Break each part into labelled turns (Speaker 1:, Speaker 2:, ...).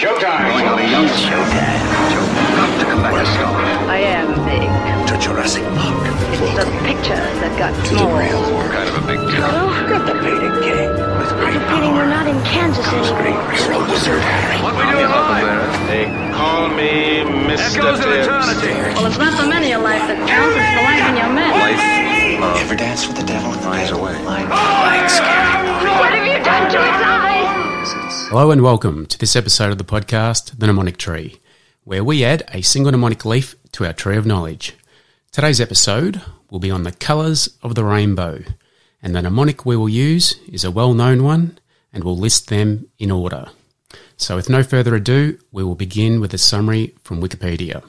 Speaker 1: Showtime!
Speaker 2: Going over young Showtime. Joe, got to come back a star.
Speaker 3: I am big.
Speaker 1: To Jurassic Park.
Speaker 3: It's the picture that got small.
Speaker 2: Kind of a big deal.
Speaker 1: Oh, Get the painting king. With great
Speaker 4: Pity we're not in Kansas anymore.
Speaker 1: You're a wizard, Harry.
Speaker 2: What we doing live?
Speaker 5: They call me Mr.
Speaker 2: Echoes of eternity.
Speaker 3: Well, it's not the many of life that counts, it's the life in your men.
Speaker 2: Life, love,
Speaker 1: Ever dance with the devil in the
Speaker 2: finds
Speaker 1: bed?
Speaker 2: a way.
Speaker 1: Like, like scary.
Speaker 4: What have you done to its eyes?
Speaker 6: Hello and welcome to this episode of the podcast, The Mnemonic Tree, where we add a single mnemonic leaf to our tree of knowledge. Today's episode will be on the colours of the rainbow, and the mnemonic we will use is a well known one, and we'll list them in order. So, with no further ado, we will begin with a summary from Wikipedia.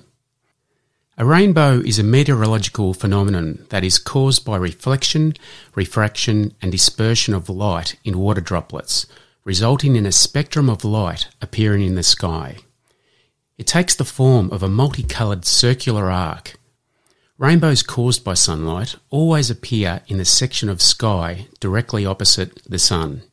Speaker 6: A rainbow is a meteorological phenomenon that is caused by reflection, refraction, and dispersion of light in water droplets, resulting in a spectrum of light appearing in the sky. It takes the form of a multicoloured circular arc. Rainbows caused by sunlight always appear in the section of sky directly opposite the sun.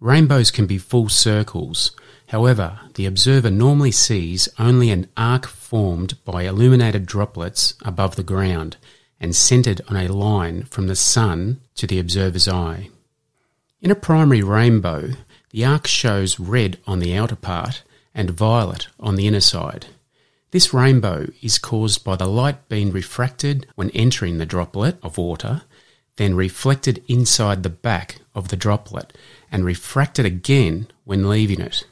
Speaker 6: Rainbows can be full circles. However, the observer normally sees only an arc formed by illuminated droplets above the ground and centered on a line from the sun to the observer's eye. In a primary rainbow, the arc shows red on the outer part and violet on the inner side. This rainbow is caused by the light being refracted when entering the droplet of water, then reflected inside the back of the droplet and refracted again when leaving it.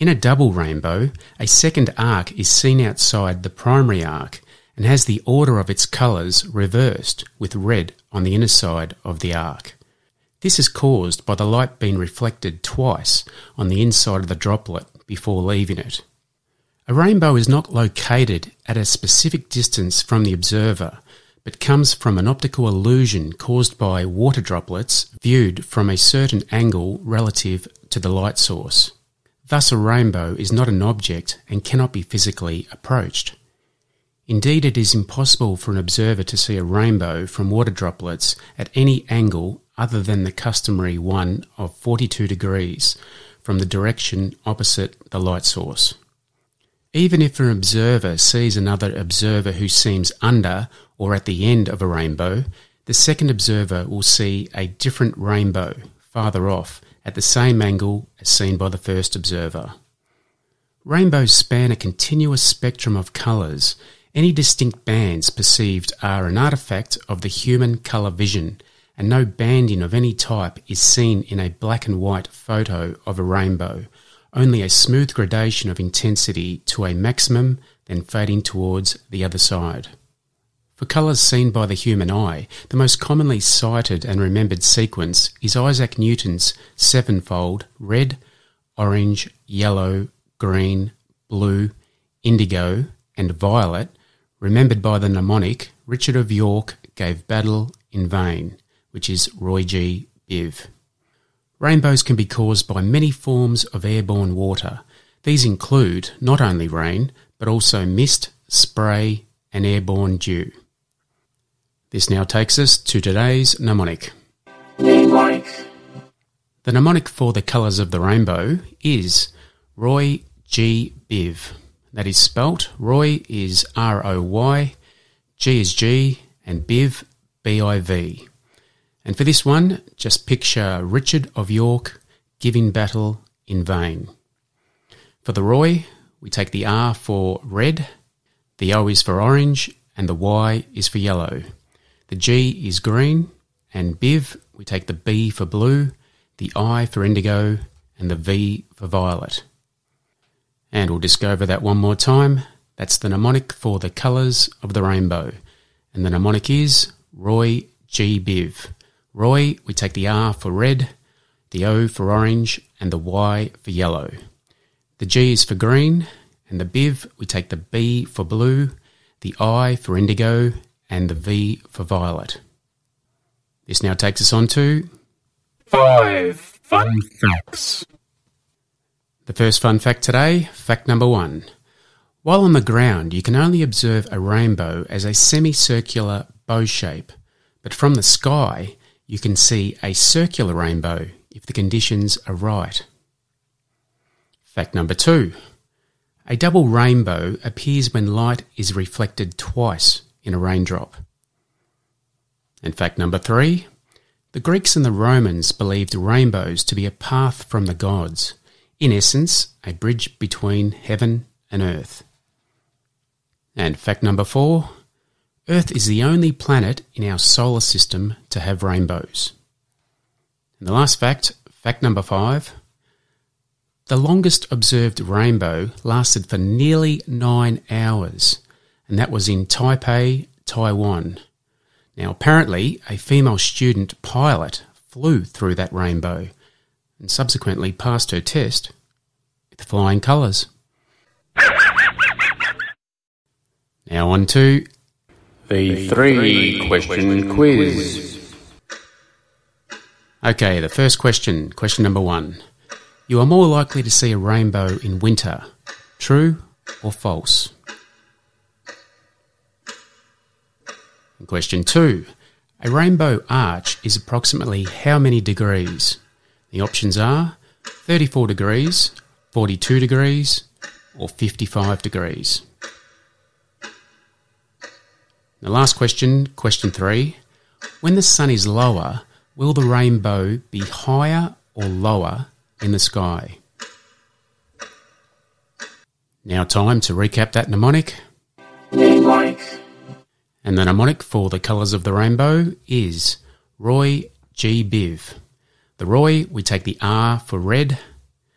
Speaker 6: In a double rainbow, a second arc is seen outside the primary arc and has the order of its colours reversed with red on the inner side of the arc. This is caused by the light being reflected twice on the inside of the droplet before leaving it. A rainbow is not located at a specific distance from the observer, but comes from an optical illusion caused by water droplets viewed from a certain angle relative to the light source. Thus, a rainbow is not an object and cannot be physically approached. Indeed, it is impossible for an observer to see a rainbow from water droplets at any angle other than the customary one of 42 degrees from the direction opposite the light source. Even if an observer sees another observer who seems under or at the end of a rainbow, the second observer will see a different rainbow farther off at the same angle as seen by the first observer. Rainbows span a continuous spectrum of colours. Any distinct bands perceived are an artifact of the human colour vision, and no banding of any type is seen in a black and white photo of a rainbow, only a smooth gradation of intensity to a maximum, then fading towards the other side. For colours seen by the human eye, the most commonly cited and remembered sequence is Isaac Newton's sevenfold red, orange, yellow, green, blue, indigo, and violet, remembered by the mnemonic Richard of York gave battle in vain, which is Roy G. Biv. Rainbows can be caused by many forms of airborne water. These include not only rain, but also mist, spray, and airborne dew. This now takes us to today's mnemonic. The mnemonic for the colours of the rainbow is Roy G. Biv. That is spelt Roy is R O Y, G is G, and Biv B I V. And for this one, just picture Richard of York giving battle in vain. For the Roy, we take the R for red, the O is for orange, and the Y is for yellow. The G is green, and Biv, we take the B for blue, the I for indigo, and the V for violet. And we'll just go over that one more time. That's the mnemonic for the colours of the rainbow. And the mnemonic is Roy G. Biv. Roy, we take the R for red, the O for orange, and the Y for yellow. The G is for green, and the Biv, we take the B for blue, the I for indigo, and the V for violet. This now takes us on to five fun facts. The first fun fact today, fact number one. While on the ground, you can only observe a rainbow as a semicircular bow shape, but from the sky, you can see a circular rainbow if the conditions are right. Fact number two a double rainbow appears when light is reflected twice in a raindrop. And fact number three the Greeks and the Romans believed rainbows to be a path from the gods, in essence, a bridge between heaven and earth. And fact number four Earth is the only planet in our solar system to have rainbows. And the last fact, fact number five the longest observed rainbow lasted for nearly nine hours, and that was in Taipei, Taiwan. Now, apparently, a female student pilot flew through that rainbow and subsequently passed her test with flying colours. Now, on to the three question quiz. Okay, the first question, question number one. You are more likely to see a rainbow in winter. True or false? And question two. A rainbow arch is approximately how many degrees? The options are 34 degrees, 42 degrees, or 55 degrees. The last question, question three. When the sun is lower, will the rainbow be higher or lower in the sky? Now, time to recap that mnemonic. And the mnemonic for the colours of the rainbow is Roy G. Biv. The Roy, we take the R for red,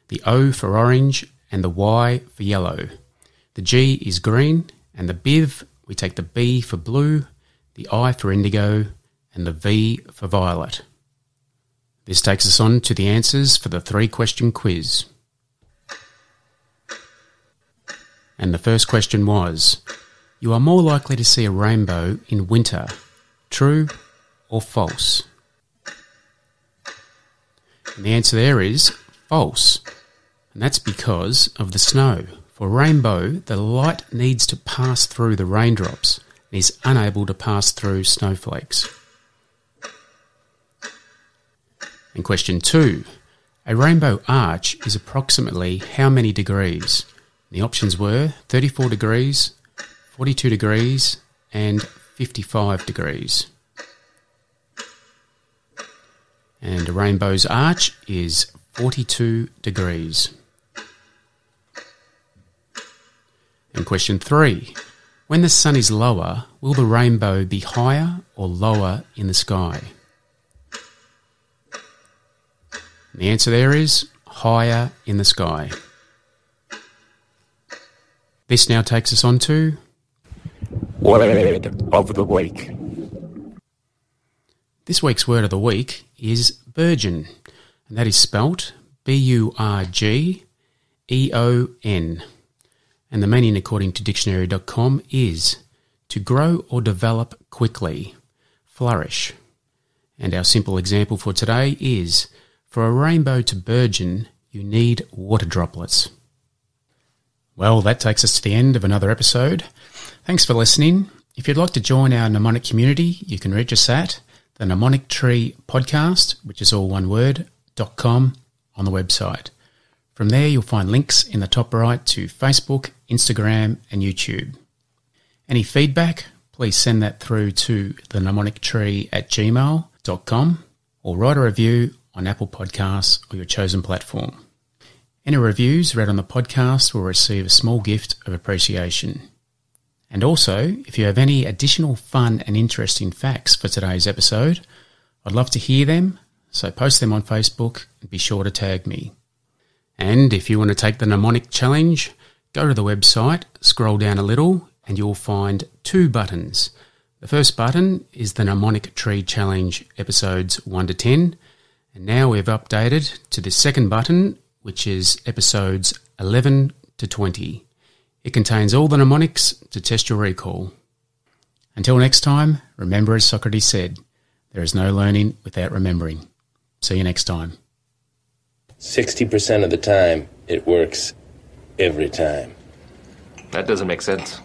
Speaker 6: the O for orange, and the Y for yellow. The G is green, and the Biv, we take the B for blue, the I for indigo, and the V for violet. This takes us on to the answers for the three question quiz. And the first question was You are more likely to see a rainbow in winter. True or false? And the answer there is false. And that's because of the snow. For rainbow, the light needs to pass through the raindrops and is unable to pass through snowflakes. And question two A rainbow arch is approximately how many degrees? The options were 34 degrees, 42 degrees, and 55 degrees. And a rainbow's arch is 42 degrees. And question three When the sun is lower, will the rainbow be higher or lower in the sky? And the answer there is higher in the sky. This now takes us on to
Speaker 7: Word of the week.
Speaker 6: this week's word of the week is burgeon, and that is spelt B U R G E O N. And the meaning, according to dictionary.com, is to grow or develop quickly, flourish. And our simple example for today is for a rainbow to burgeon, you need water droplets. Well, that takes us to the end of another episode. Thanks for listening. If you'd like to join our mnemonic community, you can reach us at the Mnemonic Tree Podcast, which is all one word, dot com on the website. From there, you'll find links in the top right to Facebook, Instagram, and YouTube. Any feedback, please send that through to the mnemonic tree at gmail.com or write a review on Apple Podcasts or your chosen platform. Any reviews read on the podcast will receive a small gift of appreciation. And also, if you have any additional fun and interesting facts for today's episode, I'd love to hear them, so post them on Facebook and be sure to tag me. And if you want to take the mnemonic challenge, go to the website, scroll down a little, and you'll find two buttons. The first button is the Mnemonic Tree Challenge episodes 1 to 10, and now we've updated to the second button, which is episodes 11 to 20. It contains all the mnemonics to test your recall. Until next time, remember as Socrates said, there is no learning without remembering. See you next time.
Speaker 8: 60% of the time, it works every time.
Speaker 9: That doesn't make sense.